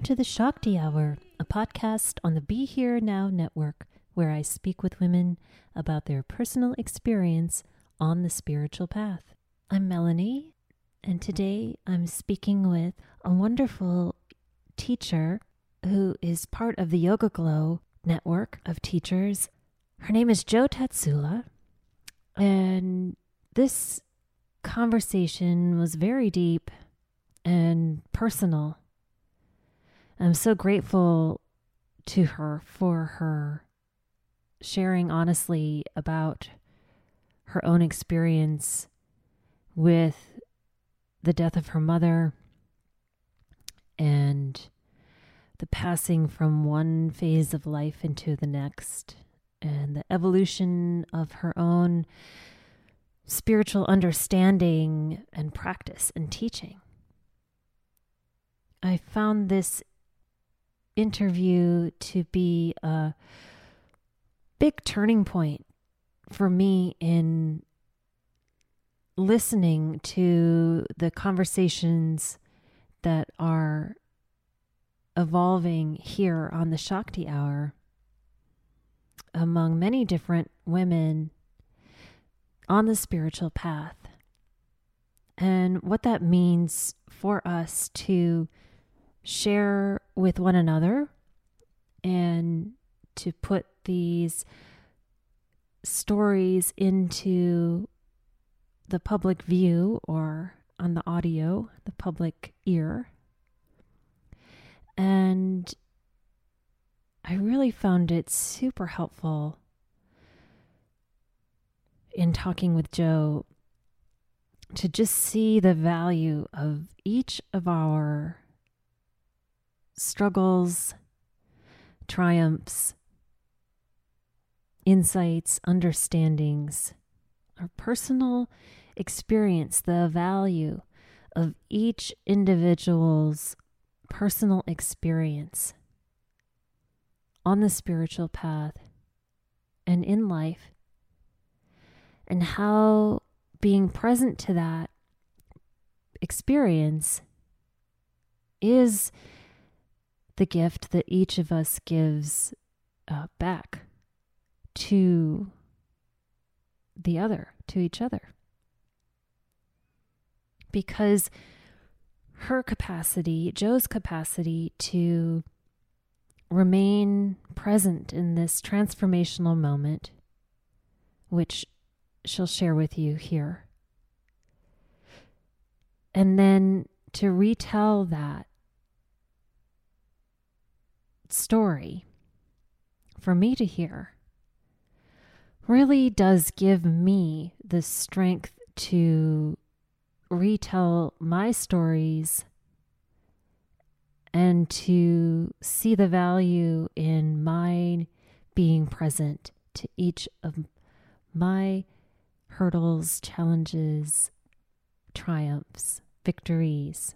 Welcome to the Shakti Hour, a podcast on the Be Here Now network, where I speak with women about their personal experience on the spiritual path. I'm Melanie, and today I'm speaking with a wonderful teacher who is part of the YogaGlo network of teachers. Her name is Jo Tastula, and this conversation was very deep and personal. I'm so grateful to her for her sharing honestly about her own experience with the death of her mother and the passing from one phase of life into the next and the evolution of her own spiritual understanding and practice and teaching. I found this interview to be a big turning point for me in listening to the conversations that are evolving here on the Shakti Hour among many different women on the spiritual path, and what that means for us to share with one another and to put these stories into the public view or on the audio, the public ear. And I really found it super helpful in talking with Jo to just see the value of each of our struggles, triumphs, insights, understandings, our personal experience, the value of each individual's personal experience on the spiritual path and in life, and how being present to that experience is the gift that each of us gives uh, back to the other, to each other. Because her capacity, Jo's capacity to remain present in this transformational moment, which she'll share with you here, and then to retell that story for me to hear really does give me the strength to retell my stories and to see the value in my being present to each of my hurdles, challenges, triumphs, victories,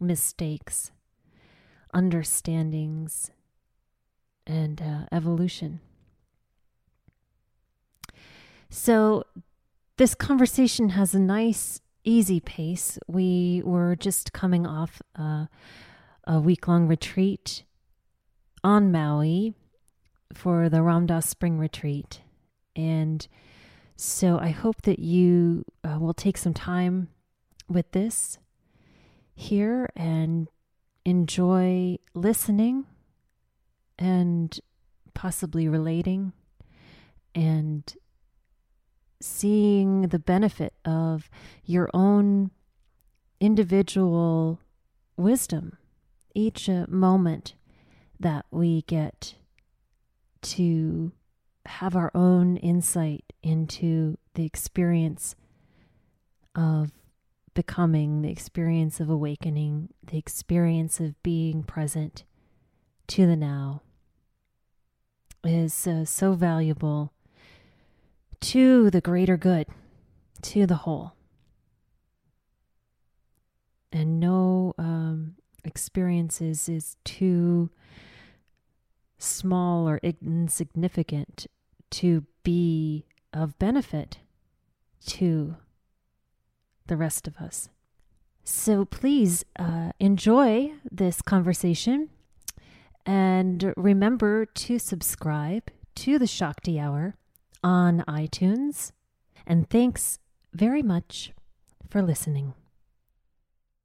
mistakes, understandings, and uh, evolution. So, this conversation has a nice, easy pace. We were just coming off uh, a week long retreat on Maui for the Ram Dass Spring Retreat. And so I hope that you uh, will take some time with this here and enjoy listening and possibly relating and seeing the benefit of your own individual wisdom. Each uh, moment that we get to have our own insight into the experience of becoming, the experience of awakening, the experience of being present to the now is uh, so valuable to the greater good, to the whole. And no um, experiences is too small or insignificant to be of benefit to the rest of us. So please uh, enjoy this conversation and remember to subscribe to the Shakti Hour on iTunes. And thanks very much for listening.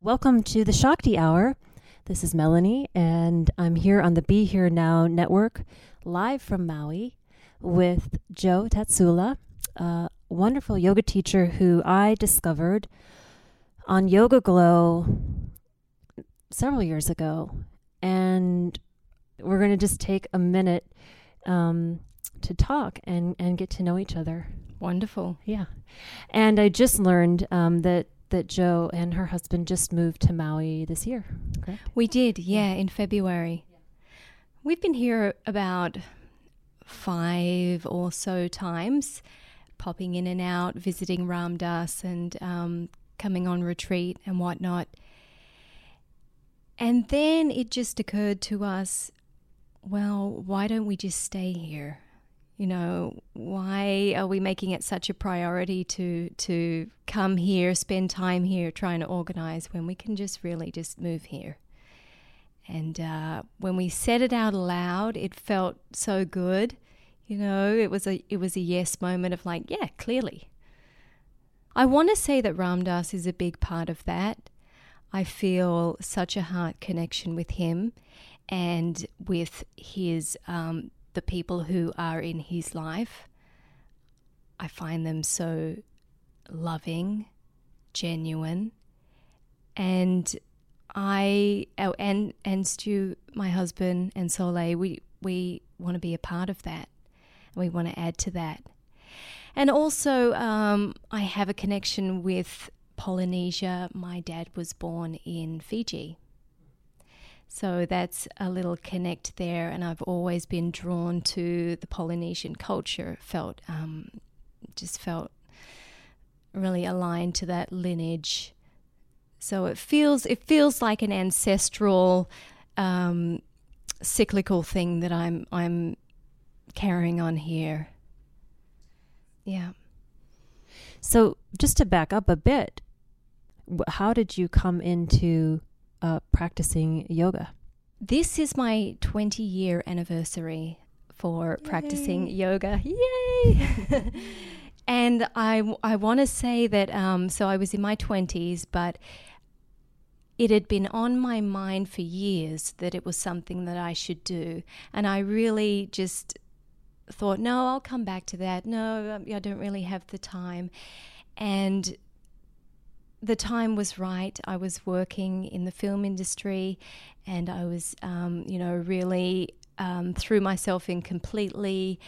Welcome to the Shakti Hour. This is Melanie, and I'm here on the Be Here Now network, live from Maui, with Jo Tastula, a wonderful yoga teacher who I discovered on YogaGlo several years ago. And we're going to just take a minute um, to talk and, and get to know each other. Wonderful. Yeah. And I just learned um, that that Jo and her husband just moved to Maui this year. Correct? We did, yeah, in February. We've been here about five or so times, popping in and out, visiting Ram Dass and um, coming on retreat and whatnot. And then it just occurred to us well, why don't we just stay here? You know, why are we making it such a priority to to come here, spend time here, trying to organize when we can just really just move here? And uh, when we said it out loud, it felt so good. You know, it was a it was a yes moment of like, yeah, clearly. I want to say that Ram Dass is a big part of that. I feel such a heart connection with him and with his um, the people who are in his life. I find them so loving, genuine, and I oh, and and Stu, my husband, and Soleil, we we want to be a part of that. We want to add to that, and also um, I have a connection with Polynesia. My dad was born in Fiji. So that's a little connect there, and I've always been drawn to the Polynesian culture. Felt um, just felt really aligned to that lineage. So it feels it feels like an ancestral, um, cyclical thing that I'm I'm carrying on here. Yeah. So just to back up a bit, how did you come into uh, practicing yoga? This is my 20 year anniversary for Yay. practicing yoga. Yay! and I, I want to say that, um, so I was in my 20s, but it had been on my mind for years that it was something that I should do. And I really just thought, no, I'll come back to that. No, um, I don't really have the time. And the time was right. I was working in the film industry and I was, um, you know, really um, threw myself in completely,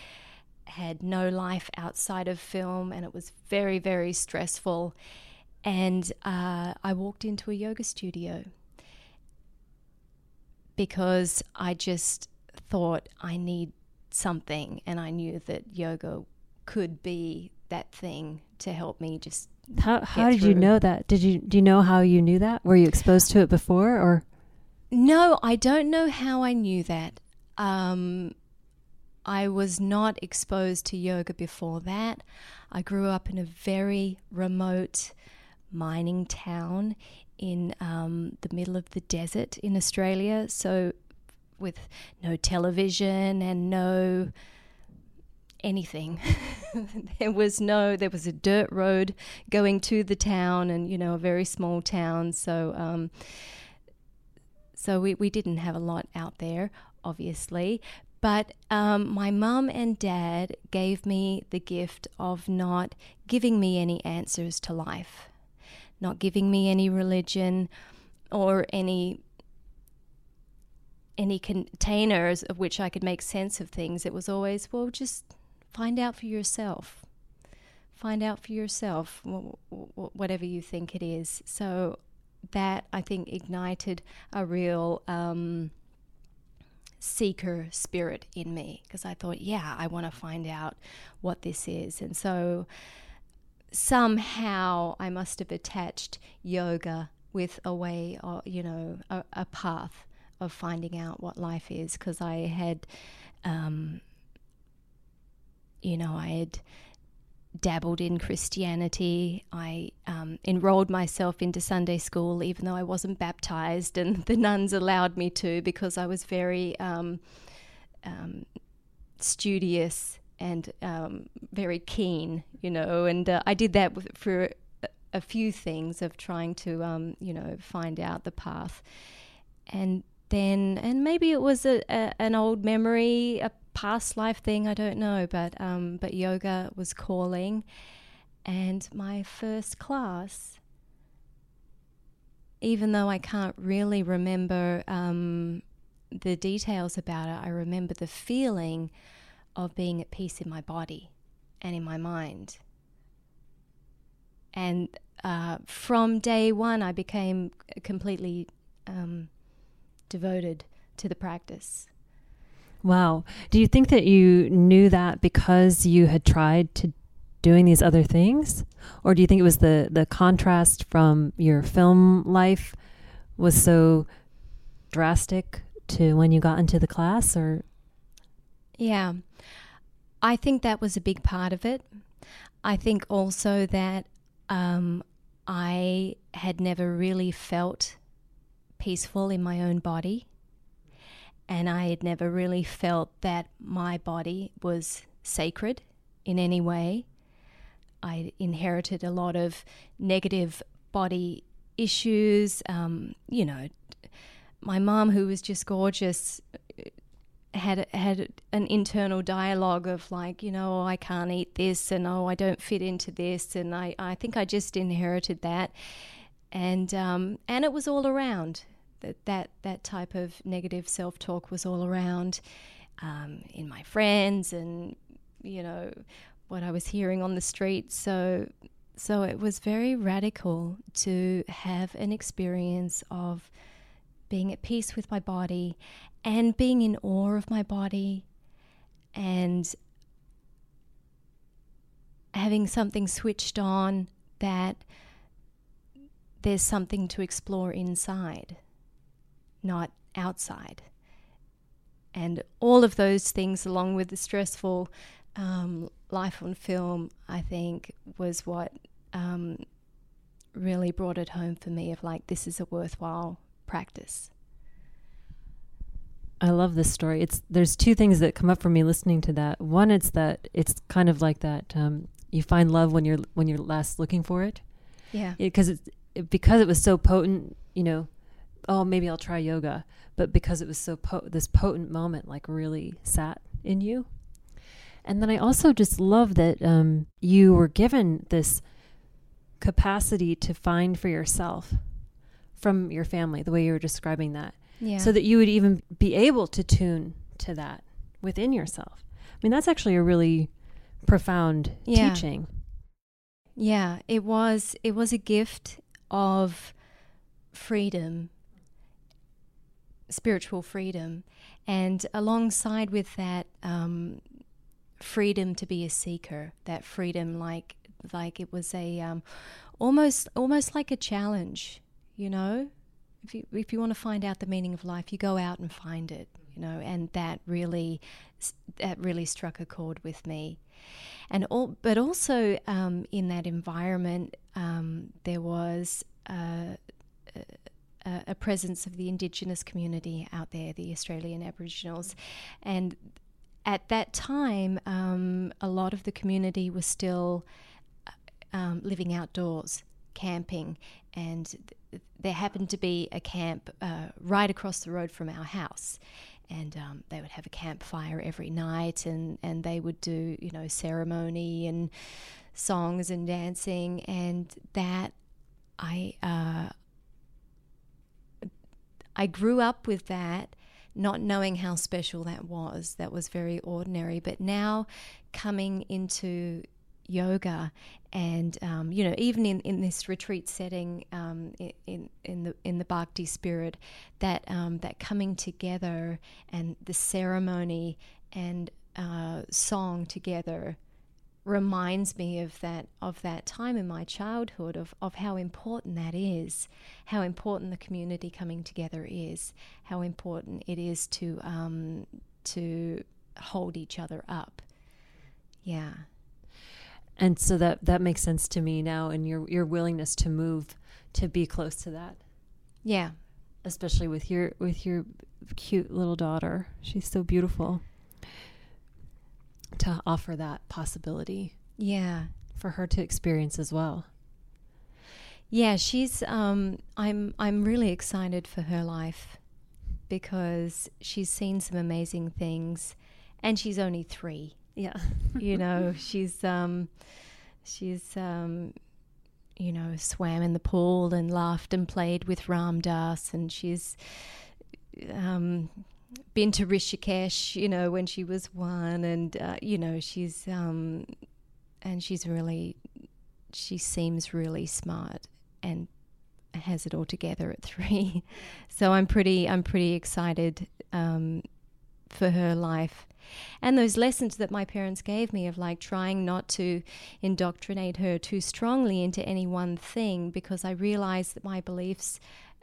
had no life outside of film, and it was very, very stressful. And uh, I walked into a yoga studio because I just thought I need something, and I knew that yoga could be that thing to help me just how how did through. you know that? Did you do you know how you knew that? Were you exposed to it before or? No, I don't know how I knew that. Um, I was not exposed to yoga before that. I grew up in a very remote mining town in um, the middle of the desert in Australia. So, with no television and no anything. there was no, there was a dirt road going to the town, and you know, a very small town. So, um, so we we didn't have a lot out there, obviously. But um, my mum and dad gave me the gift of not giving me any answers to life, not giving me any religion or any any containers of which I could make sense of things. It was always, well, just Find out for yourself. Find out for yourself whatever you think it is. So that I think ignited a real um, seeker spirit in me because I thought, yeah, I want to find out what this is. And so somehow I must have attached yoga with a way, or, you know, a, a path of finding out what life is because I had. Um, you know, I had dabbled in Christianity. I um, enrolled myself into Sunday school, even though I wasn't baptized, and the nuns allowed me to because I was very um, um, studious and um, very keen, you know. And uh, I did that for a, few things of trying to, um, you know, find out the path. And then, and maybe it was a, a, an old memory, a past life thing, I don't know, but um, but yoga was calling, and my first class. Even though I can't really remember um, the details about it, I remember the feeling of being at peace in my body and in my mind. And uh, from day one, I became completely um, devoted to the practice. Wow. Do you think that you knew that because you had tried to doing these other things? Or do you think it was the, the contrast from your film life was so drastic to when you got into the class or Yeah. I think that was a big part of it. I think also that um, I had never really felt peaceful in my own body and I had never really felt that my body was sacred in any way. I inherited a lot of negative body issues. Um, you know, my mom, who was just gorgeous, had had an internal dialogue of like, you know, oh, I can't eat this, and oh, I don't fit into this, and I, I think I just inherited that, and um, and it was all around that that that type of negative self talk was all around um, in my friends and you know what I was hearing on the street. So so it was very radical to have an experience of being at peace with my body and being in awe of my body and having something switched on that there's something to explore inside not outside. And all of those things, along with the stressful um, life on film, I think was what um, really brought it home for me of like, this is a worthwhile practice. I love this story. It's there's two things that come up for me listening to that. One, it's that it's kind of like that um, you find love when you're when you're last looking for it. Yeah. Because it, it's it, because it was so potent. You know, oh, maybe I'll try yoga. But because it was so po- this potent moment, like really sat in you. And then I also just love that um, you were given this capacity to find for yourself from your family, the way you were describing that. Yeah. So that you would even be able to tune to that within yourself. I mean, that's actually a really profound Yeah. teaching. Yeah, it was it was a gift of freedom, spiritual freedom, and alongside with that, um, freedom to be a seeker. That freedom, like like it was a um, almost almost like a challenge, you know. If you if you want to find out the meaning of life, you go out and find it, you know. And that really that really struck a chord with me and all, but also um, in that environment, um, there was a, a, presence of the Indigenous community out there, the Australian Aboriginals, and at that time, um, a lot of the community was still um, living outdoors, camping, and th- there happened to be a camp uh, right across the road from our house. And um, they would have a campfire every night and, and they would do you know ceremony and songs and dancing. And that I uh, I grew up with that not knowing how special that was that was very ordinary but now coming into yoga and um, you know even in, in this retreat setting um, in, in the in the bhakti spirit that um, that coming together and the ceremony and uh, song together reminds me of that of that time in my childhood of, of how important that is how important the community coming together is how important it is to um, to hold each other up. Yeah. And so that that makes sense to me now and your your willingness to move to be close to that. Yeah. especially with your with your cute little daughter. She's so beautiful to offer that possibility Yeah. for her to experience as well Yeah, she's um I'm I'm really excited for her life because she's seen some amazing things and she's only 3. yeah You know, she's um she's um you know, swam in the pool and laughed and played with Ram Dass and she's um been to Rishikesh, you know, when she was 1 and uh, you know, she's um and she's really she seems really smart and has it all together at three. So I'm pretty I'm pretty excited um, for her life. And those lessons that my parents gave me of like trying not to indoctrinate her too strongly into any one thing because I realized that my beliefs,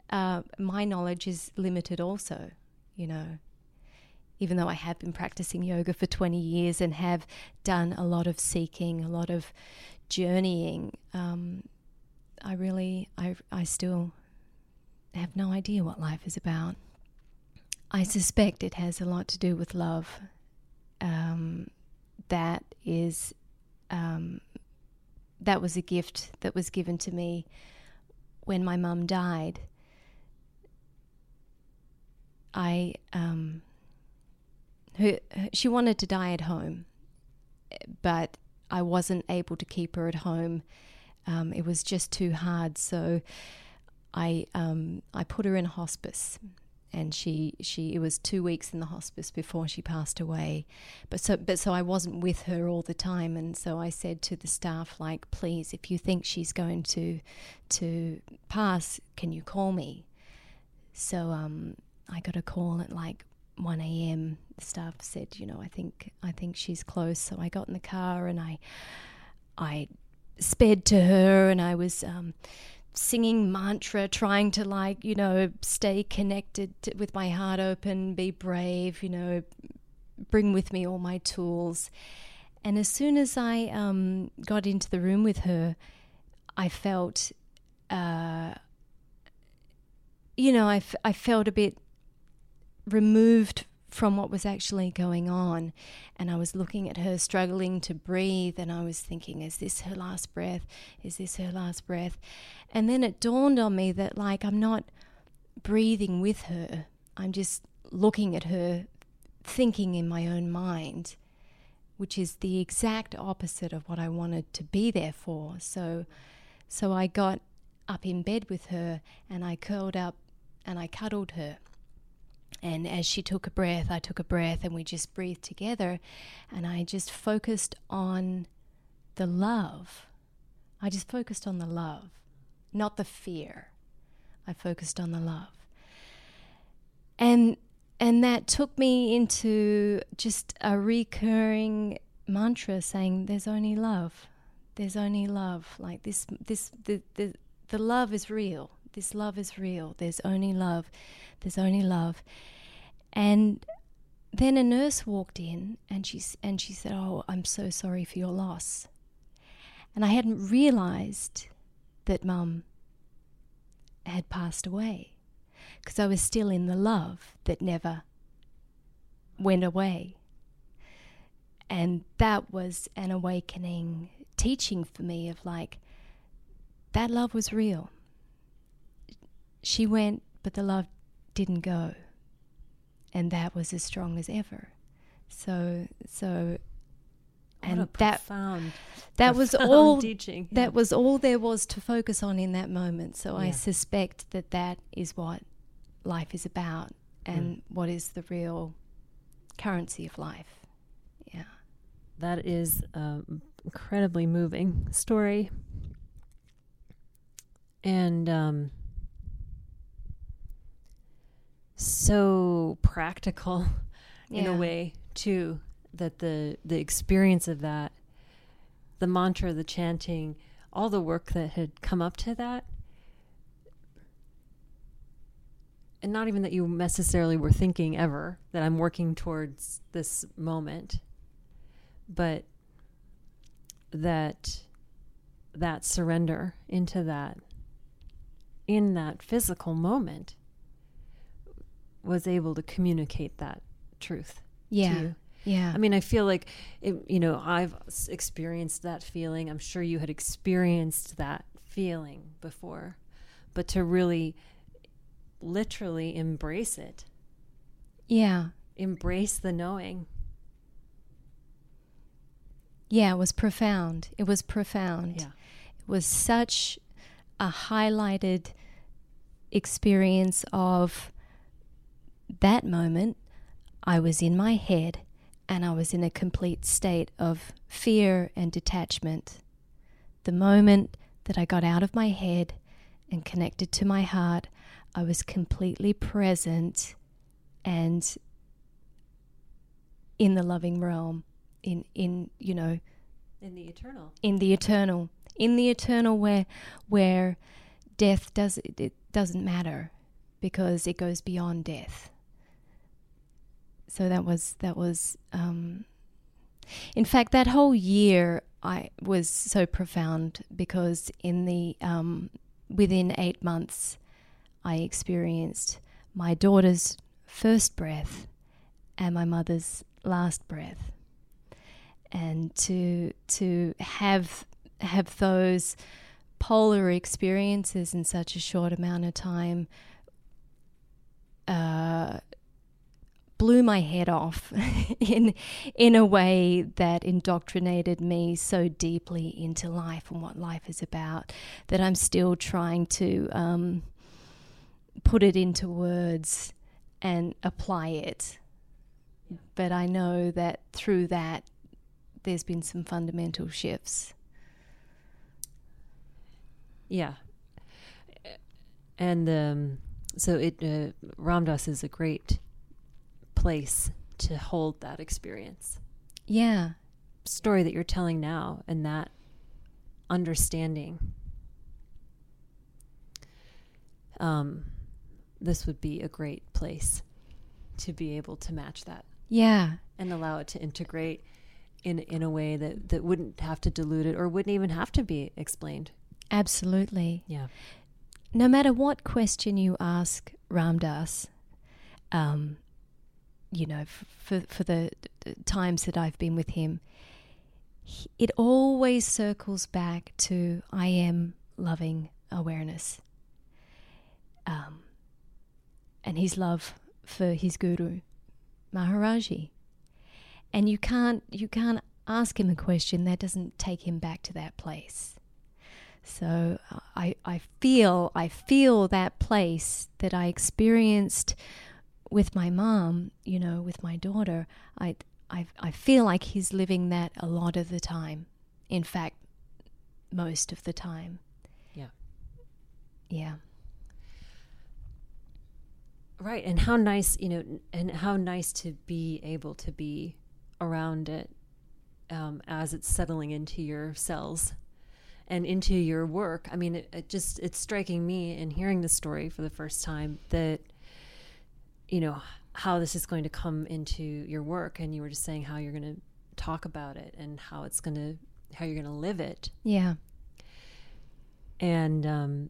uh, my knowledge is limited also, you know. Even though I have been practicing yoga for 20 years and have done a lot of seeking, a lot of journeying, um, I really, I, I still have no idea what life is about. I suspect it has a lot to do with love. Um, that is, um, that was a gift that was given to me when my mum died. I, um, her, she wanted to die at home, but I wasn't able to keep her at home. Um, it was just too hard, so I um, I put her in hospice, and she she it was two weeks in the hospice before she passed away, but so but so I wasn't with her all the time, and so I said to the staff like, please, if you think she's going to to pass, can you call me? So um, I got a call at like 1 a.m. The staff said, you know, I think I think she's close. So I got in the car and I I sped to her and I was um, singing mantra, trying to like you know stay connected to, with my heart open, be brave, you know, bring with me all my tools. And as soon as I um, got into the room with her, I felt. Uh, you know, I, f- I felt a bit removed from what was actually going on. And I was looking at her struggling to breathe, and I was thinking, is this her last breath? Is this her last breath? And then it dawned on me that, like, I'm not breathing with her, I'm just looking at her, thinking in my own mind, which is the exact opposite of what I wanted to be there for. So, so I got up in bed with her and I curled up and I cuddled her. And as she took a breath, I took a breath, and we just breathed together. And I just focused on the love. I just focused on the love, not the fear. I focused on the love. And and that took me into just a recurring mantra saying there's only love. There's only love. Like this this the the, the love is real. This love is real. There's only love. There's only love. And then a nurse walked in and she, and she said, Oh, I'm so sorry for your loss. And I hadn't realized that mum had passed away because I was still in the love that never went away. And that was an awakening teaching for me of like, that love was real. She went, but the love didn't go. And that was as strong as ever. So, so, What and that profound, that was profound all teaching. that was all there was to focus on in that moment. So I suspect that that is what life is about and Mm. what is the real currency of life. Yeah. That is an incredibly moving story. And um, so practical in a way, too, that the, the experience of that, the mantra, the chanting, all the work that had come up to that, and not even that you necessarily were thinking ever that I'm working towards this moment, but that that surrender into that in that physical moment was able to communicate that truth Yeah. to you. Yeah. I mean, I feel like, it, you know, I've experienced that feeling. I'm sure you had experienced that feeling before, but to really, literally embrace it, yeah. embrace the knowing. Yeah, it was profound. It was profound. Yeah. It was such a highlighted experience of that moment. I was in my head and I was in a complete state of fear and detachment. The moment that I got out of my head and connected to my heart, I was completely present and in the loving realm in in you know In the eternal. in the eternal in the eternal where where death does it doesn't matter because it goes beyond death so that was that was um in fact that whole year i was so profound because in the um within 8 months i experienced my daughter's first breath and my mother's last breath. And to to have have those polar experiences in such a short amount of time uh, blew my head off in in a way that indoctrinated me so deeply into life and what life is about that I'm still trying to um, put it into words and apply it. But I know that through that there's been some fundamental shifts. Yeah. And um, so it uh, Ram Dass is a great place to hold that experience. Yeah. Story that you're telling now and that understanding. Um, this would be a great place to be able to match that Yeah. and allow it to integrate in in a way that that wouldn't have to dilute it or wouldn't even have to be explained. Absolutely. Yeah. No matter what question you ask Ram Dass, um, you know, for for the times that I've been with him, it always circles back to I am loving awareness, um, and his love for his guru, Maharaji, and you can't you can't ask him a question that doesn't take him back to that place. So I, I feel I feel that place that I experienced with my mom, you know, with my daughter. I, I, I feel like he's living that a lot of the time. In fact, most of the time. Yeah. Yeah. Right, and how nice, you know, and how nice to be able to be around it um, as it's settling into your cells and into your work. I mean, it, it just it's striking me in hearing the story for the first time that you know how this is going to come into your work, and you were just saying how you're going to talk about it and how it's going to how you're going to live it, Yeah. and um,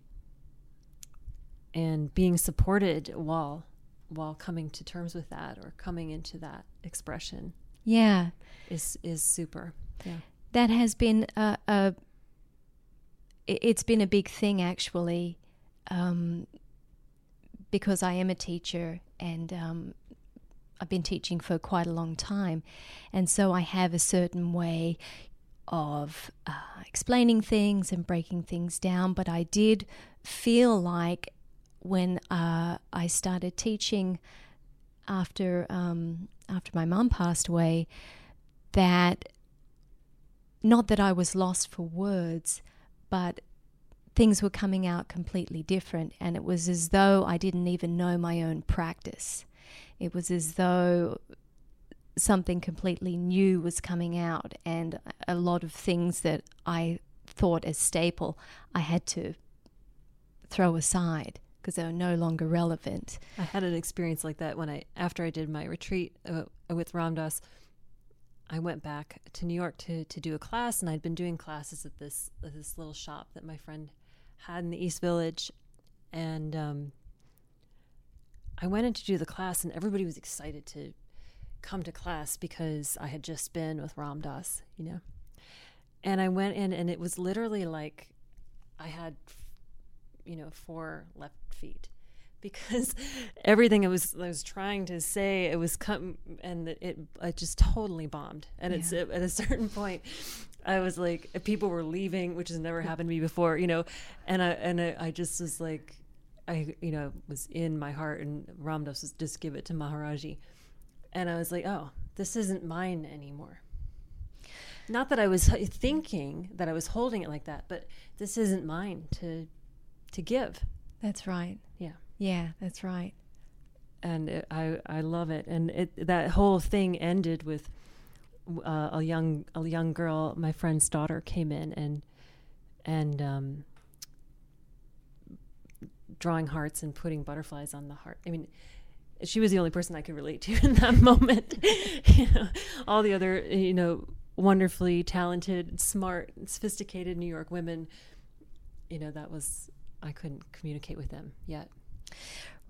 and being supported while while coming to terms with that or coming into that expression Yeah. is is super. Yeah. that has been a, a it- it's been a big thing actually um, because I am a teacher and um, I've been teaching for quite a long time. And so I have a certain way of uh, explaining things and breaking things down. But I did feel like when uh, I started teaching after um, after my mum passed away that not that I was lost for words, but things were coming out completely different. And it was as though I didn't even know my own practice. It was as though something completely new was coming out, and a lot of things that I thought as staple, I had to throw aside because they were no longer relevant. I had an experience like that when I after I did my retreat uh, with Ram Dass. I went back to New York to to do a class, and I'd been doing classes at this at this little shop that my friend had in the East Village, and um, I went in to do the class, and everybody was excited to come to class because I had just been with Ram Dass, you know. And I went in, and it was literally like I had, you know, four left feet because everything I was I was trying to say it was come and it it just totally bombed. And yeah. it's at a certain point, I was like, people were leaving, which has never happened to me before, you know, and I and I, I just was like. I, you know, was in my heart, and Ram Dass was just give it to Maharaji and I was like, oh, this isn't mine anymore. Not that I was thinking that I was holding it like that, but this isn't mine to to give. That's right. Yeah. Yeah, that's right. And it, I I love it, and it that whole thing ended with uh, a young a young girl, my friend's daughter, came in and and um, drawing hearts and putting butterflies on the heart. I mean, she was the only person I could relate to in that moment. you know, all the other, you know, wonderfully talented, smart, sophisticated New York women, you know, that was I couldn't communicate with them yet.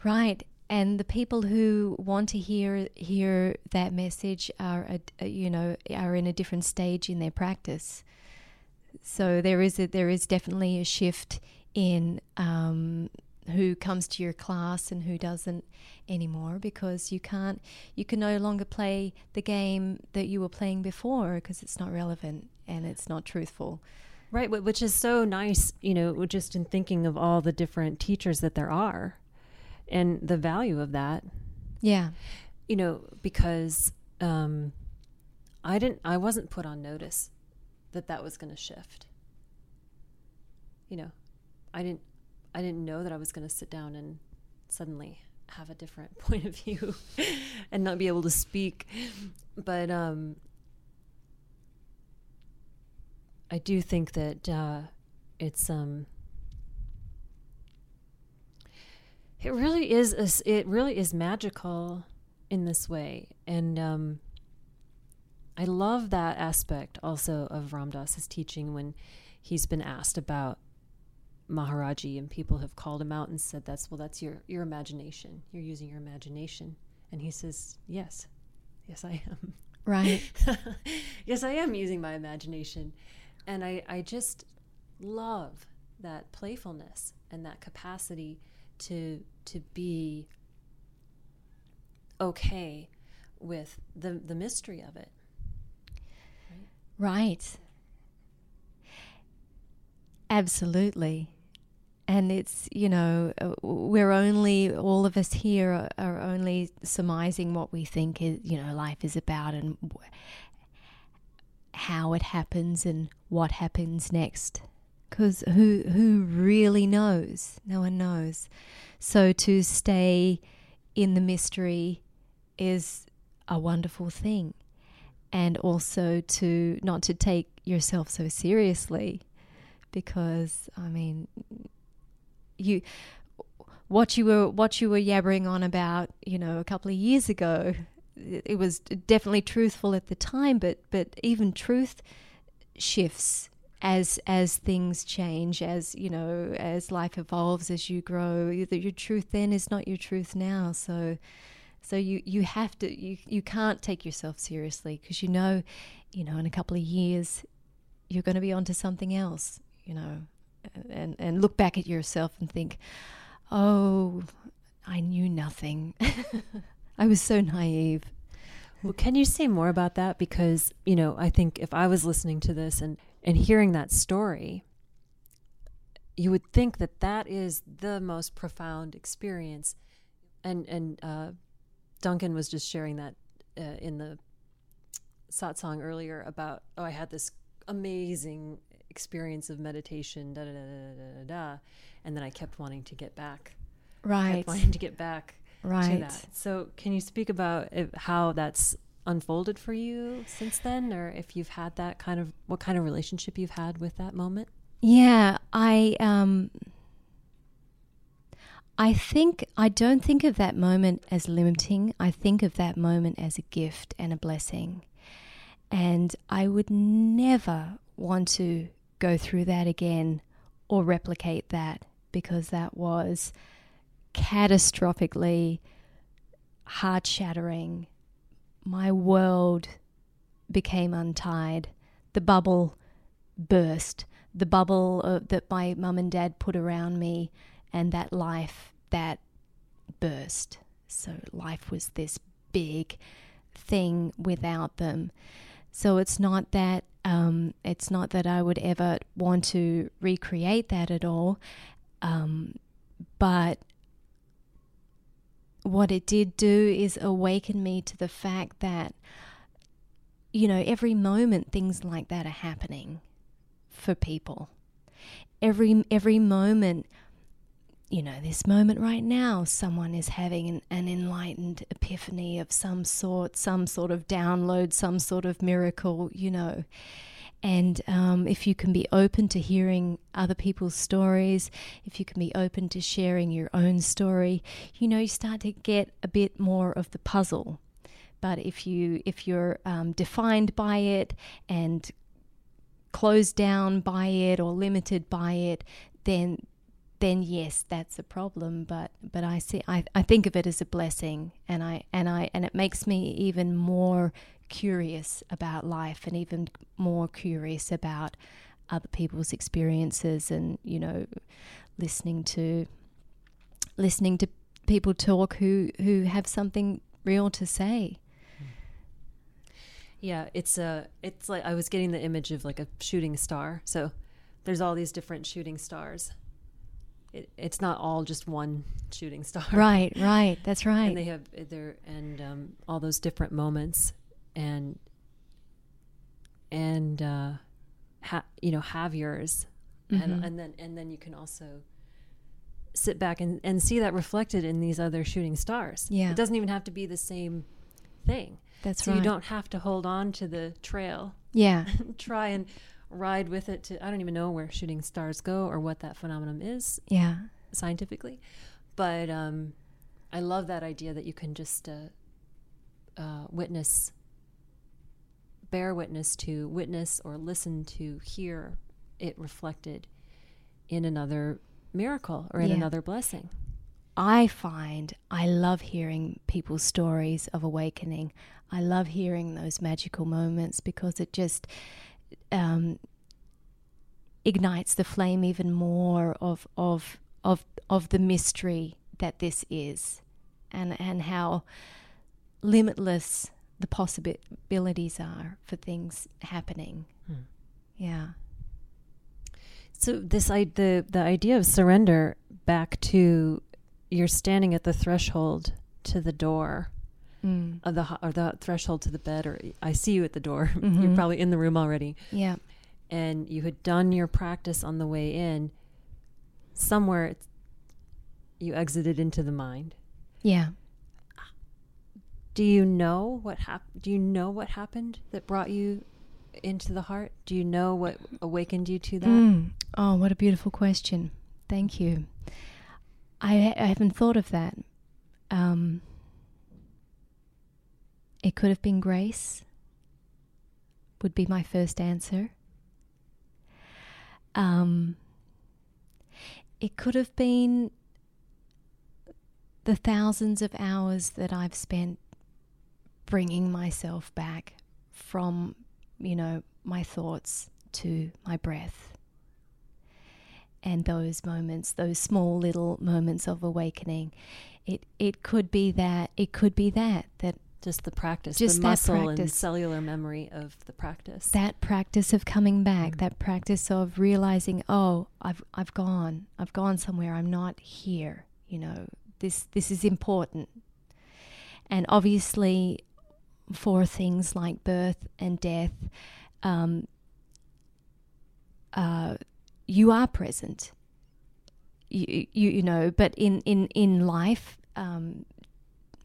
Right. And the people who want to hear hear that message are, a, you know, are in a different stage in their practice. So there is a, there is definitely a shift in um, who comes to your class and who doesn't anymore because you can't you can no longer play the game that you were playing before because it's not relevant and it's not truthful right which is so nice you know just in thinking of all the different teachers that there are and the value of that yeah you know because um i didn't i wasn't put on notice that that was going to shift you know i didn't I didn't know that I was going to sit down and suddenly have a different point of view and not be able to speak. But um, I do think that uh, it's um, it really is a, it really is magical in this way, and um, I love that aspect also of Ram Dass's teaching when he's been asked about Maharaji, and people have called him out and said, "That's well, that's your your imagination. You're using your imagination." And he says, "Yes, yes, I am." Right. yes, I am using my imagination, and I I just love that playfulness and that capacity to to be okay with the the mystery of it. Right. Absolutely and it's you know uh, we're only all of us here are, are, only surmising what we think is you know life is about and how it happens and what happens next because who who really knows? No one knows. So to stay in the mystery is a wonderful thing. And also to not to take yourself so seriously because i mean you what you were what you were yabbering on about, you know, a couple of years ago, it was definitely truthful at the time, but but even truth shifts as as things change, as you know, as life evolves, as you grow. Your truth then is not your truth now. So so you you have to you you can't take yourself seriously because you know, you know, in a couple of years, you're going to be onto something else. You know, and and look back at yourself and think, "Oh, I knew nothing. I was so naive." Well, can you say more about that? Because you know, I think if I was listening to this and and hearing that story, you would think that that is the most profound experience. And and uh, Duncan was just sharing that uh, in the satsang earlier about oh, I had this amazing experience of meditation, da da da da da da, and then I kept wanting to get back. Right. Kept wanting to get back right. to that. So, can you speak about how that's unfolded for you since then, or if you've had that kind of what kind of relationship you've had with that moment? Yeah, I um. I think I don't think of that moment as limiting. I think of that moment as a gift and a blessing. And I would never want to go through that again or replicate that because that was catastrophically heart shattering. My world became untied. The bubble burst. The bubble uh, that my mum and dad put around me and that life that burst. So life was this big thing without them. So it's not that um, it's not that I would ever want to recreate that at all, um, but what it did do is awaken me to the fact that you know every moment things like that are happening for people. Every every moment you know, this moment right now, someone is having an, an, enlightened epiphany of some sort, some sort of download, some sort of miracle, you know. And um, if you can be open to hearing other people's stories, if you can be open to sharing your own story, you know, you start to get a bit more of the puzzle. But if you if you're um, defined by it and closed down by it or limited by it, then then yes, that's a problem. But but I see I, I think of it as a blessing, and I and I and it makes me even more curious about life, and even more curious about other people's experiences, and you know, listening to listening to people talk who who have something real to say. Yeah, it's a it's like I was getting the image of like a shooting star. So there's all these different shooting stars it, it's not all just one shooting star. Right, right. That's right. And they have their and um, all those different moments, and and uh, ha, you know have yours, mm-hmm. and and then and then you can also sit back and, and see that reflected in these other shooting stars. Yeah, it doesn't even have to be the same thing. That's so right. you don't have to hold on to the trail. Yeah, try and ride with it to I don't even know where shooting stars go or what that phenomenon is. Yeah. Scientifically. But um, I love that idea that you can just uh, uh, witness, bear witness to, witness or listen to, hear it reflected in another miracle or in yeah. another blessing. I find I love hearing people's stories of awakening. I love hearing those magical moments because it just um, ignites the flame even more of of of of the mystery that this is, and and how limitless the possibilities are for things happening. Hmm. Yeah. So this I, the the idea of surrender back to you're standing at the threshold to the door mm. of the or the threshold to the bed, or I see you at the door. Mm-hmm. You're probably in the room already. Yeah, and you had done your practice on the way in. Somewhere, you exited into the mind. Yeah. Do you know what happened? Do you know what happened that brought you into the heart? Do you know what awakened you to that? Mm. Oh, what a beautiful question. Thank you. I, I haven't thought of that. Um, it could have been grace, would be my first answer. Um, it could have been the thousands of hours that I've spent bringing myself back from, you know, my thoughts to my breath. And those moments, those small little moments of awakening, it, it could be that, it could be that, that just the practice, just the muscle practice. and cellular memory of the practice. That practice of coming back, mm-hmm. that practice of realizing, oh, I've I've gone, I've gone somewhere. I'm not here. You know, this this is important. And obviously, for things like birth and death, um, uh, you are present. You, you you know, but in in in life. Um,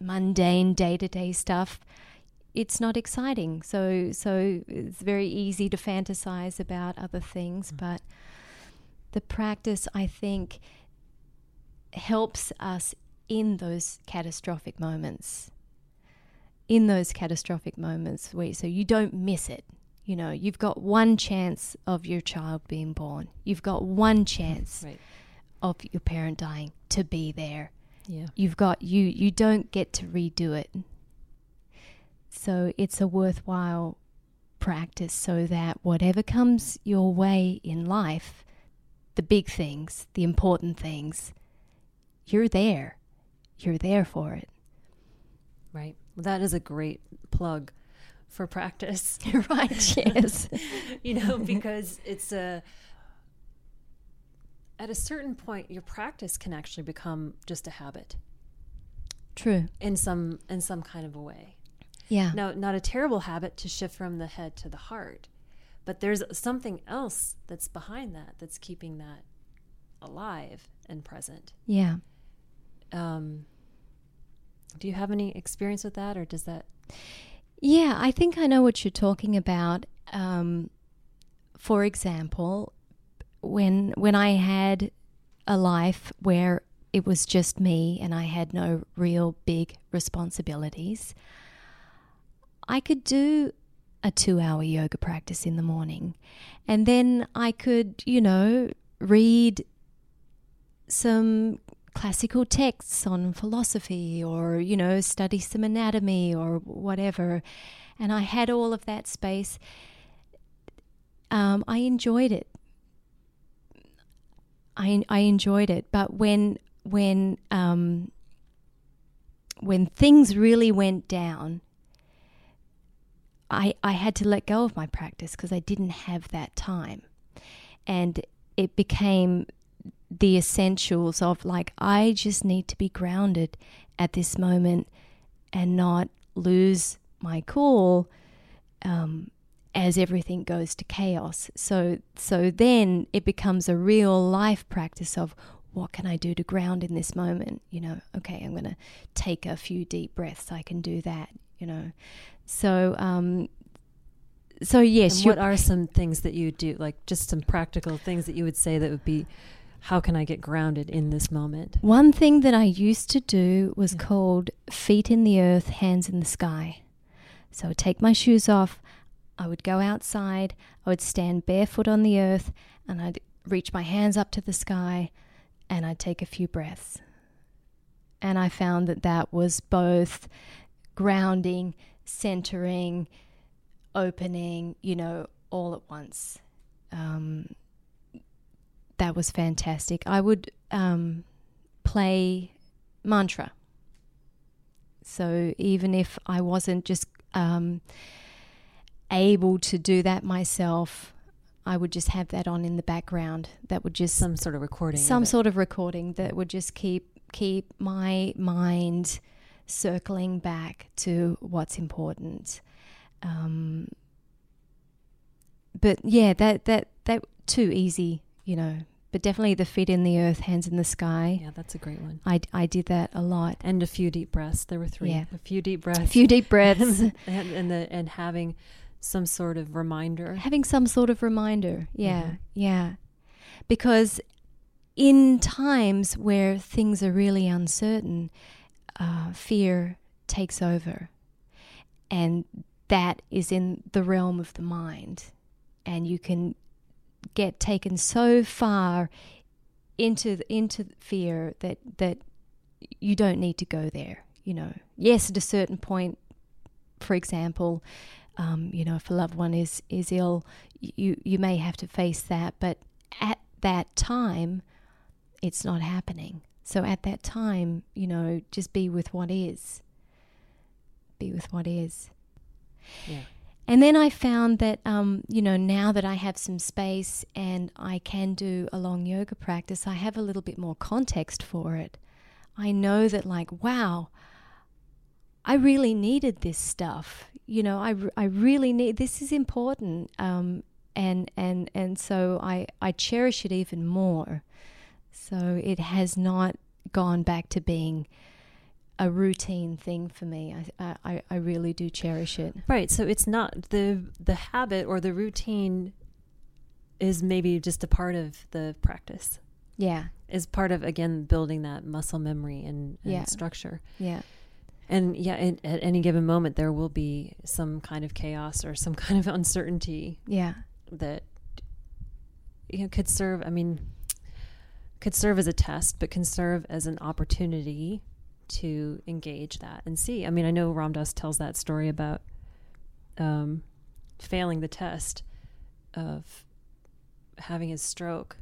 mundane day to day stuff, it's not exciting. So so it's very easy to fantasize about other things, mm. but the practice I think helps us in those catastrophic moments. In those catastrophic moments where so you don't miss it. You know, you've got one chance of your child being born. You've got one chance Right. of your parent dying to be there. Yeah. You've got you you don't get to redo it. So it's a worthwhile practice so that whatever comes your way in life, the big things, the important things, you're there. You're there for it. Right. That is a great plug for practice. right, yes. you know, because it's a at a certain point your practice can actually become just a habit True. in some in some kind of a way. Yeah. Now, not a terrible habit to shift from the head to the heart, but there's something else that's behind that that's keeping that alive and present. Yeah. Um, do you have any experience with that, or does that? Yeah, I think I know what you're talking about. Um, for example, when when I had a life where it was just me and I had no real big responsibilities, I could do a two hour yoga practice in the morning. And then I could, you know, read some classical texts on philosophy or, you know, study some anatomy or whatever. And I had all of that space. Um, I enjoyed it. I, I enjoyed it. But when, when, um, when things really went down, I, I had to let go of my practice because I didn't have that time. And it became the essentials of like, I just need to be grounded at this moment and not lose my cool um, as everything goes to chaos. So, so then it becomes a real life practice of what can I do to ground in this moment? You know, okay, I'm going to take a few deep breaths. I can do that, you know. So, um, so yes, And what are some things that you do, like just some practical things that you would say that would be, how can I get grounded in this moment? One thing that I used to do was Yeah. called feet in the earth, hands in the sky. So I would take my shoes off, I would go outside, I would stand barefoot on the earth, and I'd reach my hands up to the sky, and I'd take a few breaths. And I found that that was both grounding, centering, opening, you know, all at once. Um, that was fantastic. I would um, play mantra. So even if I wasn't just um, able to do that myself, I would just have that on in the background. That would just Some sort of recording. some it. sort of recording that would just keep keep my mind circling back to what's important. Um, but yeah, that that that too easy, you know. But definitely the feet in the earth, hands in the sky. Yeah, that's a great one. I, I did that a lot. And a few deep breaths. There were three. Yeah. A few deep breaths. A few deep breaths, and, and the and having some sort of reminder. having some sort of reminder. Yeah, Mhm. yeah. Because in times where things are really uncertain, uh, fear takes over. And that is in the realm of the mind. And you can get taken so far into into fear that that you don't need to go there you know. Yes at a certain point for example um, you know if a loved one is is ill you you may have to face that but at that time it's not happening. So at that time you know just be with what is. Be with what is. Yeah. And then I found that, um, you know, now that I have some space and I can do a long yoga practice, I have a little bit more context for it. I know that, like, wow, I really needed this stuff. You know, I, I really need this is important. Um, and and and so I I cherish it even more. So it has not gone back to being a routine thing for me. I I, I really do cherish it. Right. So it's not the the habit or the routine is maybe just a part of the practice. Yeah, Is part of again building that muscle memory and, and Yeah. structure. yeah. And yeah, at, at any given moment, there will be some kind of chaos or some kind of uncertainty Yeah. that you know could serve. I mean, could serve as a test, but can serve as an opportunity to engage that and see. I mean, I know Ram Dass tells that story about um, failing the test of having his stroke,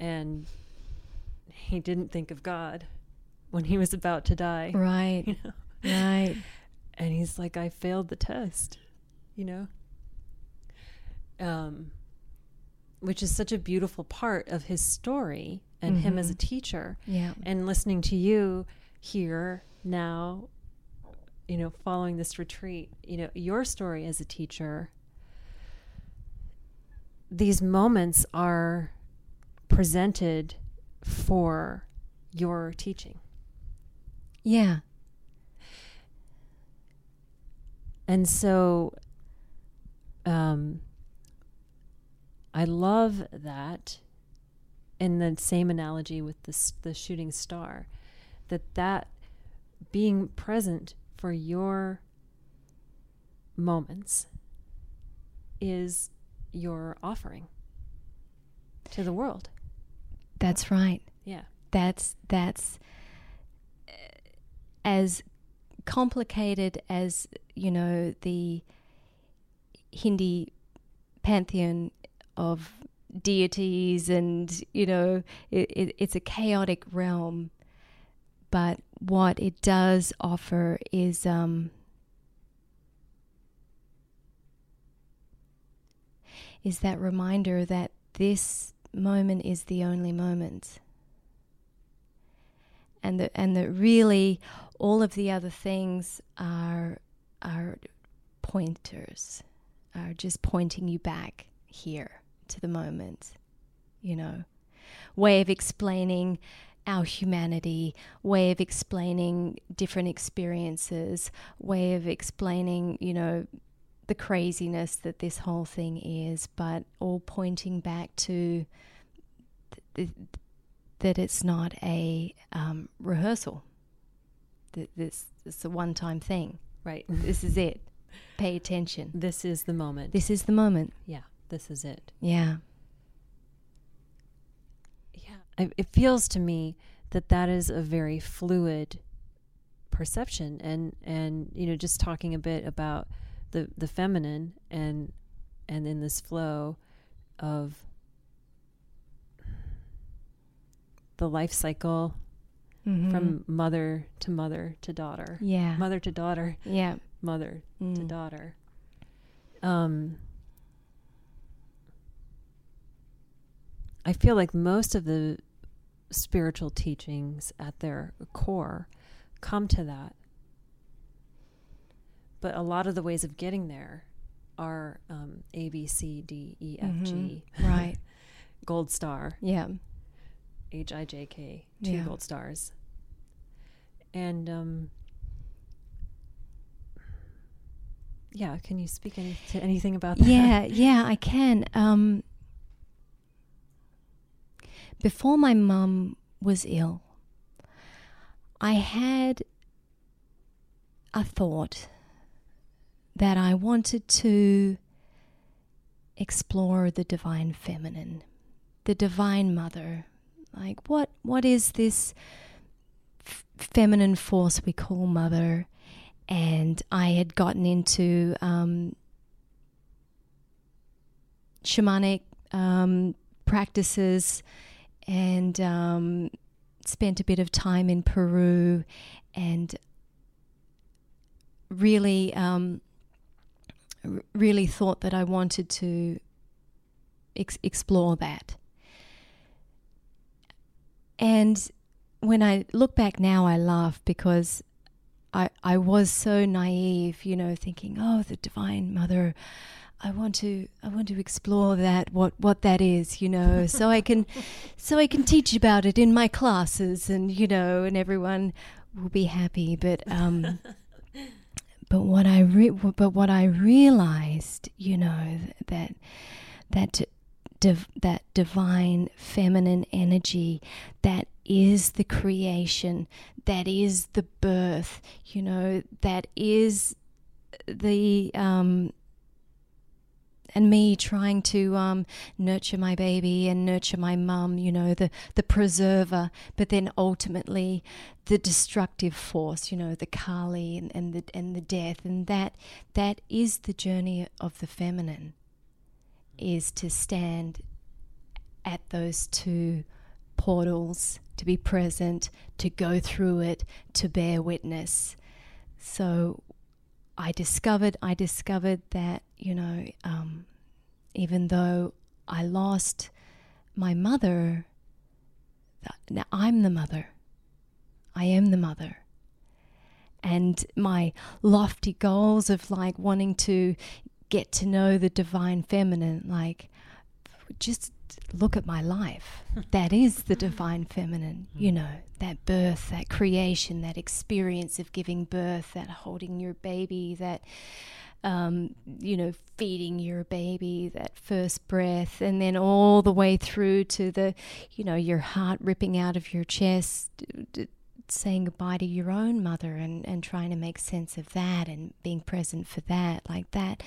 and he didn't think of God when he was about to die. Right. You know? Right. and he's like i failed the test you know um which is such a beautiful part of his story and him as a Mhm. teacher Yeah. and listening to you here now you know following this retreat you know your story as a teacher these moments are presented for your teaching Yeah. And so um, I love that in the same analogy with the, the shooting star, that that being present for your moments is your offering to the world. That's right. Yeah. That's that's uh, as complicated as you know the Hindi pantheon of deities, and you know it, it, it's a chaotic realm. But what it does offer is um, is that reminder that this moment is the only moment. And that and that really all of the other things are are pointers are just pointing you back here to the moment you know. Way of explaining our humanity way of explaining different experiences way of explaining you know the craziness that this whole thing is but all pointing back to th- th- that it's not a um, rehearsal. That this it's a one-time thing. Right. This is it. Pay attention. This is the moment. This is the moment. yeah, this is it. Yeah. I, it feels to me that that is a very fluid perception and and you know just talking a bit about the the feminine and and in this flow of the life cycle Mhm. from mother to mother to daughter yeah. mother to daughter yeah. mother to Mm. daughter um I feel like most of the spiritual teachings at their core come to that. But a lot of the ways of getting there are um, A, B, C, D, E, F, G. Mhm. Right. Gold star, Yeah. H, I, J, K, two Yeah. gold stars. And um, yeah, can you speak any, to anything about that? Yeah, yeah, I can. Um, before my mum was ill, I had a thought that I wanted to explore the divine feminine, the divine mother. Like, what what is this f- feminine force we call mother? And I had gotten into um, shamanic um, practices and um, spent a bit of time in Peru and really, um, really thought that I wanted to ex- explore that. And when I look back now, I laugh because I I was so naive, you know, thinking, oh, the Divine Mother. I want to I want to explore that what what that is you know so I can so I can teach about it in my classes and you know and everyone will be happy. But um but what I re- but what I realized you know that that div- that divine feminine energy that is the creation, that is the birth, you know, that is the um, and me trying to um, nurture my baby and nurture my mum, you know, the, the preserver, but then ultimately the destructive force, you know, the Kali and, and the and the death, and that that is the journey of the feminine, is to stand at those two portals, to be present, to go through it, to bear witness. So I discovered I discovered that you know um, even though I lost my mother, now I'm the mother. I am the mother. And my lofty goals of like wanting to get to know the divine feminine, like just look at my life. that is the divine feminine, you know, that birth, that creation, that experience of giving birth, that holding your baby, that, um, you know, feeding your baby, that first breath, and then all the way through to the, you know, your heart ripping out of your chest. saying goodbye to your own mother and, and trying to make sense of that and being present for that like that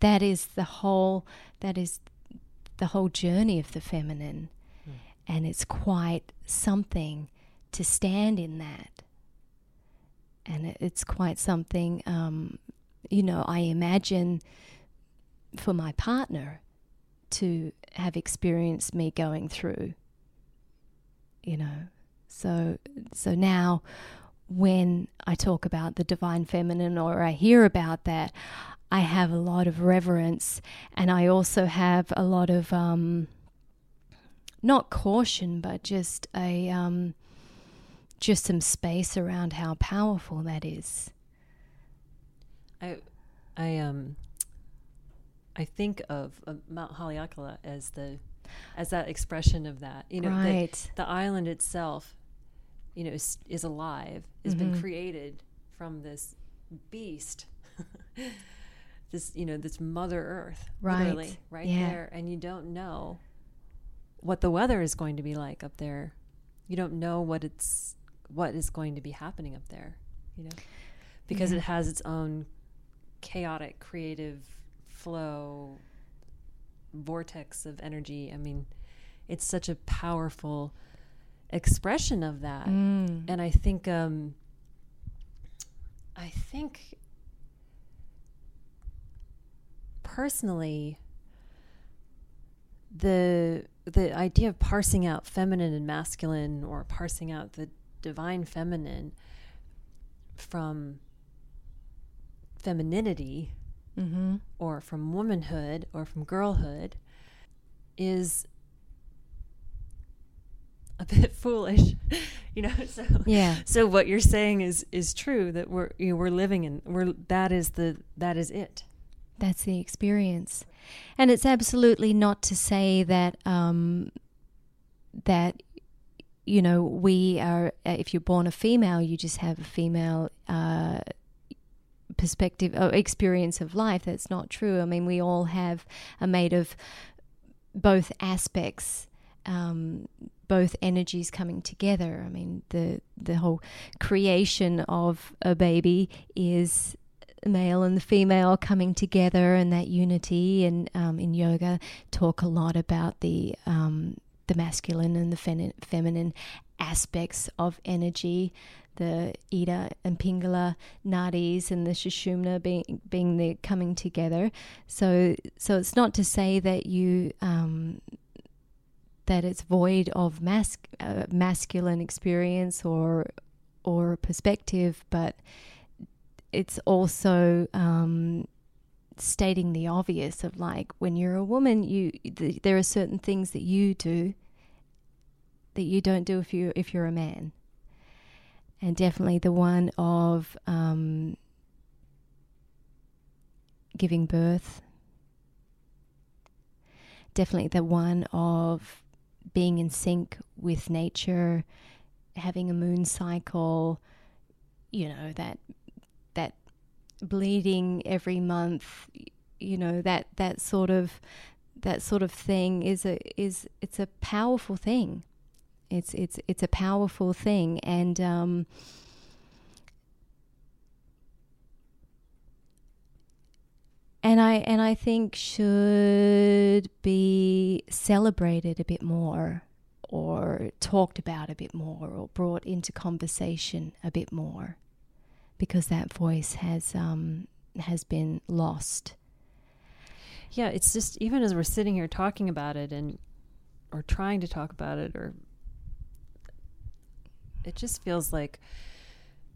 that is the whole that is the whole journey of the feminine. Mm. And it's quite something to stand in that. And it's quite something, um, you know, I imagine for my partner to have experienced me going through, you know. So, so now when I talk about the divine feminine or I hear about that, I have a lot of reverence and I also have a lot of um, not caution, but just a um, just some space around how powerful that is. I I um I think of uh, Mount Haleakala as the as that expression of that. You know, right. the, the island itself, you know, is, is alive, has mm-hmm. been created from this beast. this you know this mother earth right right yeah. there and you don't know what the weather is going to be like up there you don't know what it's what is going to be happening up there you know because yeah. it has its own chaotic creative flow vortex of energy i mean it's such a powerful expression of that mm. and i think um i think personally, the the idea of parsing out feminine and masculine or parsing out the divine feminine from femininity mm-hmm. or from womanhood or from girlhood is a bit foolish you know so yeah so what you're saying is is true that we're you know, we're living in we're that is the that is it that's the experience. And it's absolutely not to say that um, that you know we are. If you're born a female, you just have a female uh, perspective or experience of life. That's not true. I mean, we all have are made of both aspects. Um, both energies coming together. I mean, the the whole creation of a baby is male and the female coming together and that unity. And um, in yoga, talk a lot about the um, the masculine and the fem- feminine aspects of energy. The Ida and Pingala nadis and the Sushumna being being the coming together. So so it's not to say that you um, that it's void of mas- uh, masculine experience or or perspective, but it's also um, stating the obvious of like when you're a woman, you th- there are certain things that you do that you don't do if you if you're a man, and definitely the one of um, giving birth. Definitely the one of being in sync with nature, having a moon cycle, you know, that bleeding every month, you know that that sort of that sort of thing is a is it's a powerful thing, It's it's it's a powerful thing, and um, and I and I think should be celebrated a bit more, or talked about a bit more, or brought into conversation a bit more, because that voice has um, has been lost. Yeah, it's just even as we're sitting here talking about it and or trying to talk about it or it just feels like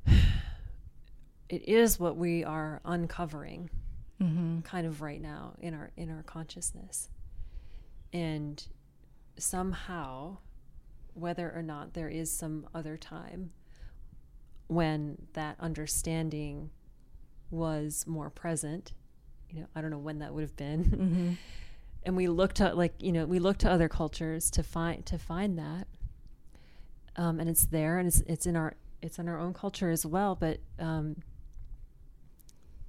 it is what we are uncovering Mm-hmm. kind of right now in our in our consciousness and somehow whether or not there is some other time when that understanding was more present you know i don't know when that would have been Mm-hmm. and we look to like you know we look to other cultures to find to find that um, and it's there and it's it's in our it's in our own culture as well but um,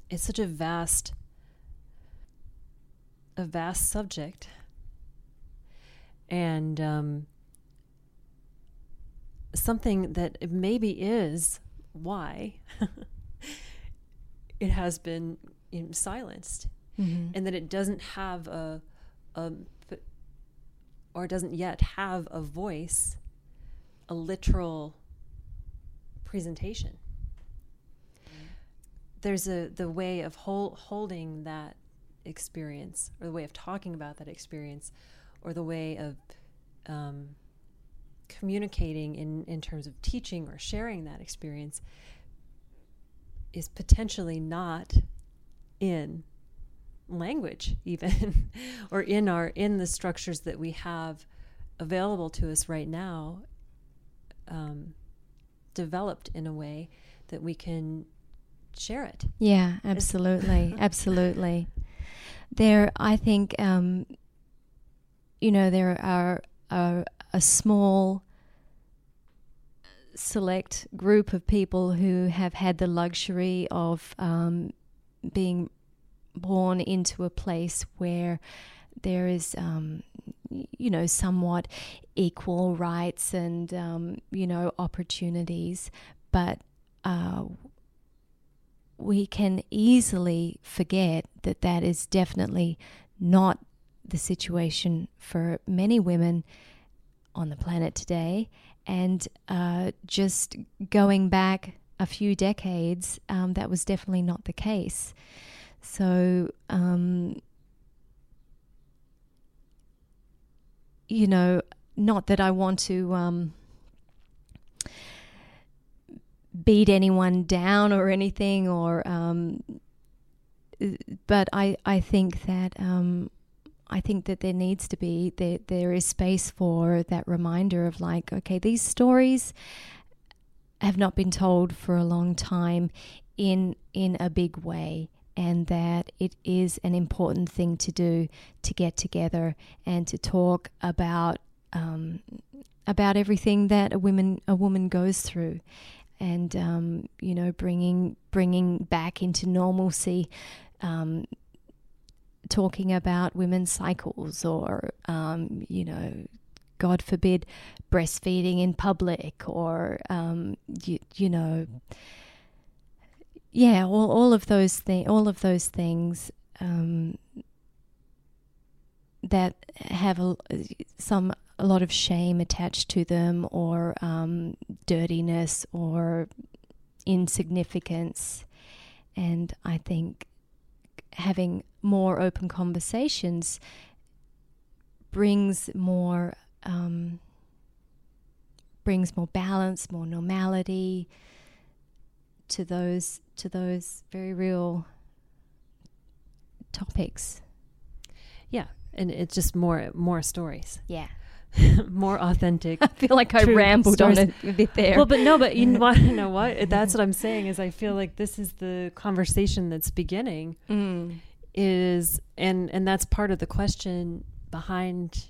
it's such a vast a vast subject. And um, something that it maybe is why it has been you know, silenced. Mm-hmm. and that it doesn't have a, a or doesn't yet have a voice, a literal presentation. There's a the way of hol- holding that experience, or the way of talking about that experience, or the way of um, communicating in in terms of teaching or sharing that experience is potentially not in language even or in our in the structures that we have available to us right now um, developed in a way that we can share it Yeah, absolutely, absolutely. There, I think, um, you know, there are, are a small, select group of people who have had the luxury of um, being born into a place where there is, um, you know, somewhat equal rights and, um, you know, opportunities, but. Uh, we can easily forget that that is definitely not the situation for many women on the planet today. And uh, just going back a few decades, um, that was definitely not the case. So, um, you know, not that I want to. Um, beat anyone down or anything or um, but I, I think that um, I think that there needs to be there, there is space for that reminder of like okay these stories have not been told for a long time in in a big way and that it is an important thing to do to get together and to talk about um, about everything that a woman a woman goes through. And um, you know bringing bringing back into normalcy um, talking about women's cycles or um, you know god forbid breastfeeding in public or um, you, you know yeah all, all of those things all of those things um, that have a, some a lot of shame attached to them or um, dirtiness or insignificance. And I think having more open conversations brings more um, brings more balance, more normality to those to those very real topics. yeah and it's just more more stories Yeah. more authentic I feel like I rambled on stories. it a bit there. well but no but you want to know what that's what i'm saying is i feel like this is the conversation that's beginning Mm. is and and that's part of the question behind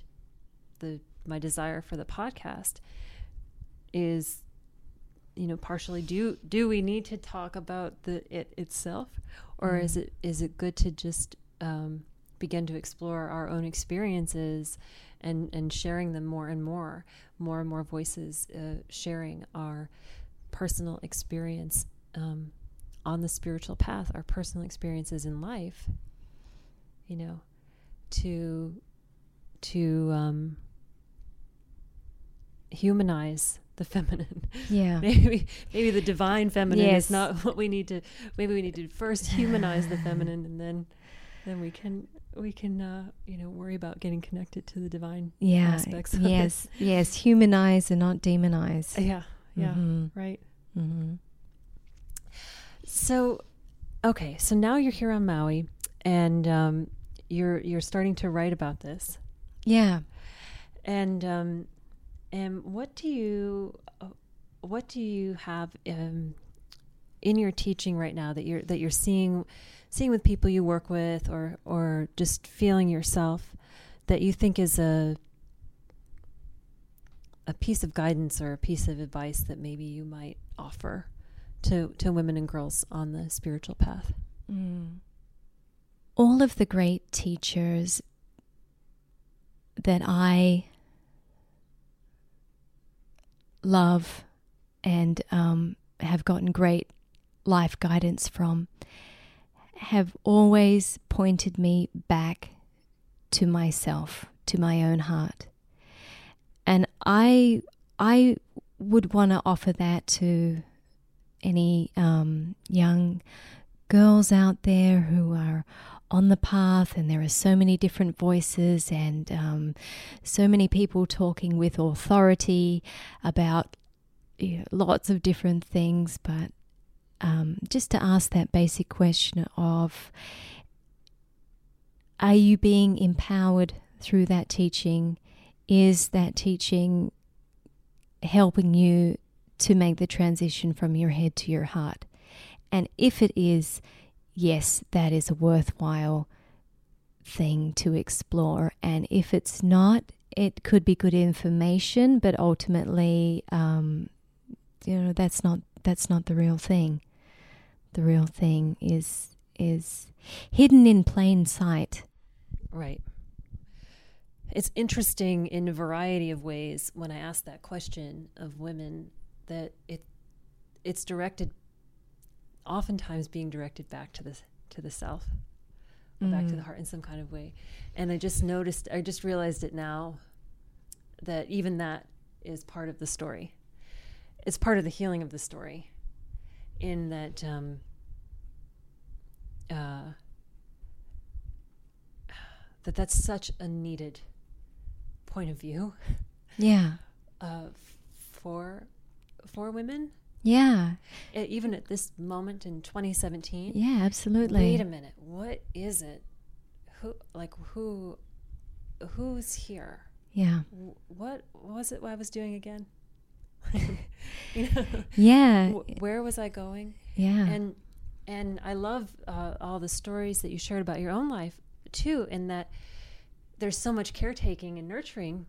the my desire for the podcast is you know partially do do we need to talk about the it itself? Or is it is it good to just um, begin to explore our own experiences and and sharing them more and more more and more voices uh, sharing our personal experience um, on the spiritual path our personal experiences in life you know to to um, humanize the feminine. Yeah. maybe maybe the divine feminine Yes. is not what we need to maybe we need to first humanize the feminine and then then we can we can uh, you know worry about getting connected to the divine Yeah. aspects of it. Yes. Yes. Humanize and not demonize. yeah yeah Mhm. right Mhm. so okay so now you're here on maui and um, you're you're starting to write about this Yeah. And um, and what do you uh, what do you have um, in your teaching right now that you're that you're seeing seeing with people you work with or or just feeling yourself that you think is a a piece of guidance or a piece of advice that maybe you might offer to to women and girls on the spiritual path. Mm. All of the great teachers that I love and um, have gotten great life guidance from have always pointed me back to myself, to my own heart. And I I would want to offer that to any um, young girls out there who are on the path, and there are so many different voices and um, so many people talking with authority about you know, lots of different things, but um, just to ask that basic question of are you being empowered through that teaching? Is that teaching helping you to make the transition from your head to your heart? And if it is, yes, that is a worthwhile thing to explore. And if it's not, it could be good information, but ultimately, um, you know, that's not that's not the real thing. The real thing is is hidden in plain sight. Right. It's interesting in a variety of ways when I ask that question of women that it it's directed oftentimes being directed back to the to the self or back to Mm. the heart in some kind of way. And I just noticed I just realized it now that even that is part of the story. It's part of the healing of the story in that um uh that that's such a needed point of view Yeah. uh, for for women, Yeah. Even at this moment in 2017. Yeah, absolutely. Wait a minute, what is it? Who like who who's here? Yeah. What was it I was doing again? you know, Yeah. where was I going? Yeah. and and I love uh, all the stories that you shared about your own life too, in that there's so much caretaking and nurturing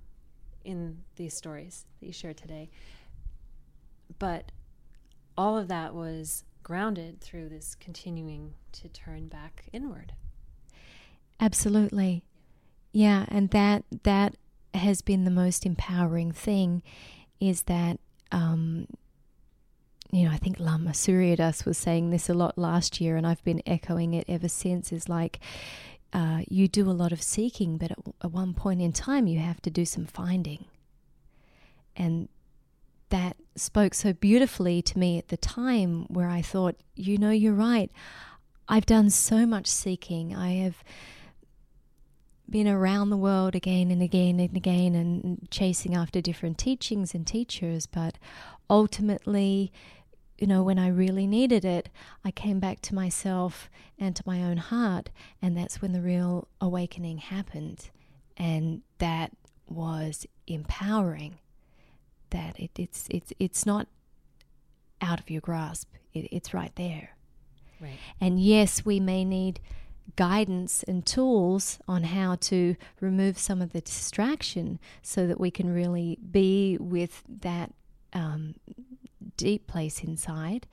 in these stories that you shared today. But all of that was grounded through this continuing to turn back inward. Absolutely. Yeah, and that that has been the most empowering thing is that um you know, I think Lama Surya Das was saying this a lot last year, and I've been echoing it ever since. Is like, uh, you do a lot of seeking, but at, at one point in time, you have to do some finding. And that spoke so beautifully to me at the time, where I thought, you know, you're right. I've done so much seeking. I have been around the world again and again and again and chasing after different teachings and teachers, but ultimately, you know, when I really needed it, I came back to myself and to my own heart, and that's when the real awakening happened. And that was empowering. That it, it's it's it's not out of your grasp. It, it's right there. Right. And yes, we may need guidance and tools on how to remove some of the distraction so that we can really be with that um, deep place inside.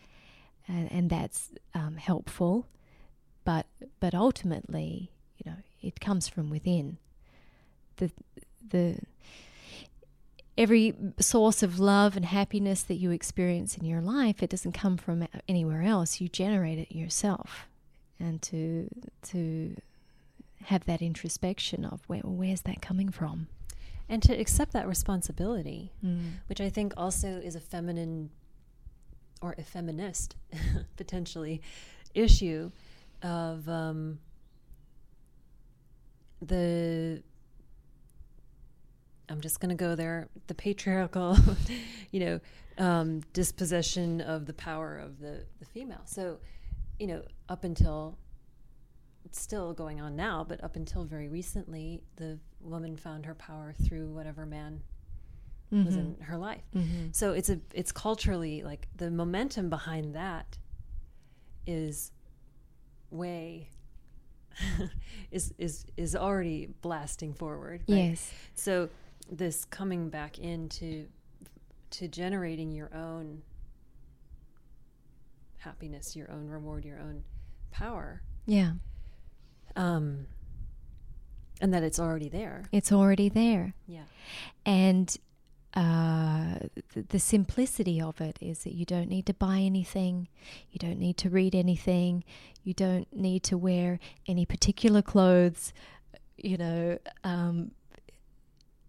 And, and that's um, helpful. But, but ultimately, you know, it comes from within. The, the every source of love and happiness that you experience in your life, it doesn't come from anywhere else. You generate it yourself, and to to have that introspection of where where's that coming from, and to accept that responsibility, mm. which I think also is a feminine or a feminist potentially issue of um, the I'm just going to go there. The patriarchal, you know, um, dispossession of the power of the, the female. So, you know, up until it's still going on now, but up until very recently, the woman found her power through whatever man mm-hmm. was in her life. Mm-hmm. So it's a it's culturally like the momentum behind that is way is is is already blasting forward. Right? Yes. So this coming back into to generating your own happiness, your own reward, your own power. Yeah. Um and that it's already there. It's already there. Yeah. And uh, the, the, simplicity of it is that you don't need to buy anything, you don't need to read anything, you don't need to wear any particular clothes. You know, um,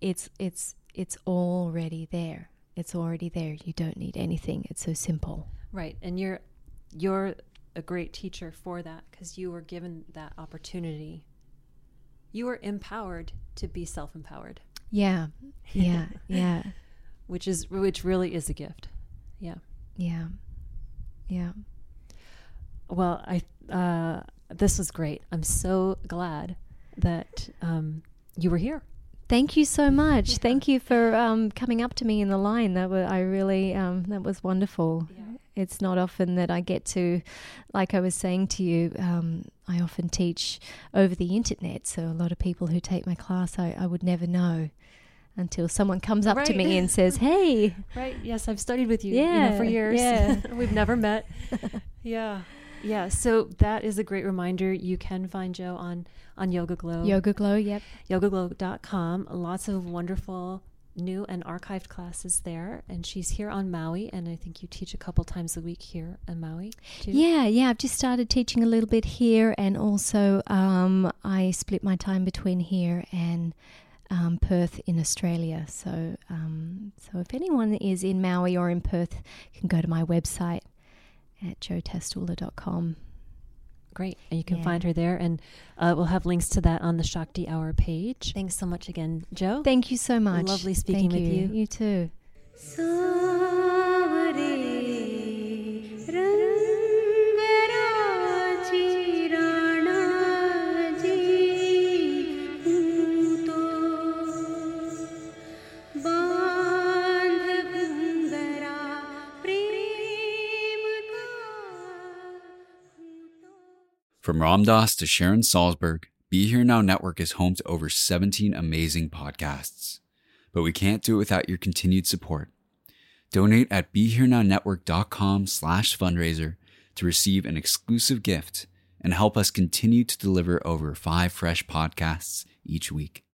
it's it's it's already there. It's already there. You don't need anything. It's so simple. Right, and you're you're a great teacher for that because you were given that opportunity. You were empowered to be self-empowered. Yeah. Yeah. yeah. Which is which really is a gift. Yeah. Yeah. Yeah. Well, I uh, this was great. I'm so glad that um, you were here. Thank you so much. Yeah. Thank you for um, coming up to me in the line. That was I really um, that was wonderful. Yeah. It's not often that I get to, like I was saying to you, um, I often teach over the internet. So a lot of people who take my class, I, I would never know until someone comes up right. to me and says, "Hey." Right. Yes, I've studied with you, yeah, you know, for years. Yeah. We've never met. yeah. Yeah. So that is a great reminder. You can find Jo on on YogaGlo. Yoga Glow. Yep. YogaGlo.com. Lots of wonderful new and archived classes there and she's here on Maui and I think you teach a couple times a week here in Maui too. Yeah, yeah, I've just started teaching a little bit here and also um, I split my time between here and um, Perth in Australia. So, um, so if anyone is in Maui or in Perth, you can go to my website at jotastula.com. Great. And you can yeah. find her there. And uh, we'll have links to that on the Shakti Hour page. Thanks so much again, Jo. Thank you so much. Lovely speaking Thank with you. you. You too. From Ram Dass to Sharon Salzberg, Be Here Now Network is home to over 17 amazing podcasts. But we can't do it without your continued support. Donate at BeHereNowNetwork.com slash fundraiser to receive an exclusive gift and help us continue to deliver over five fresh podcasts each week.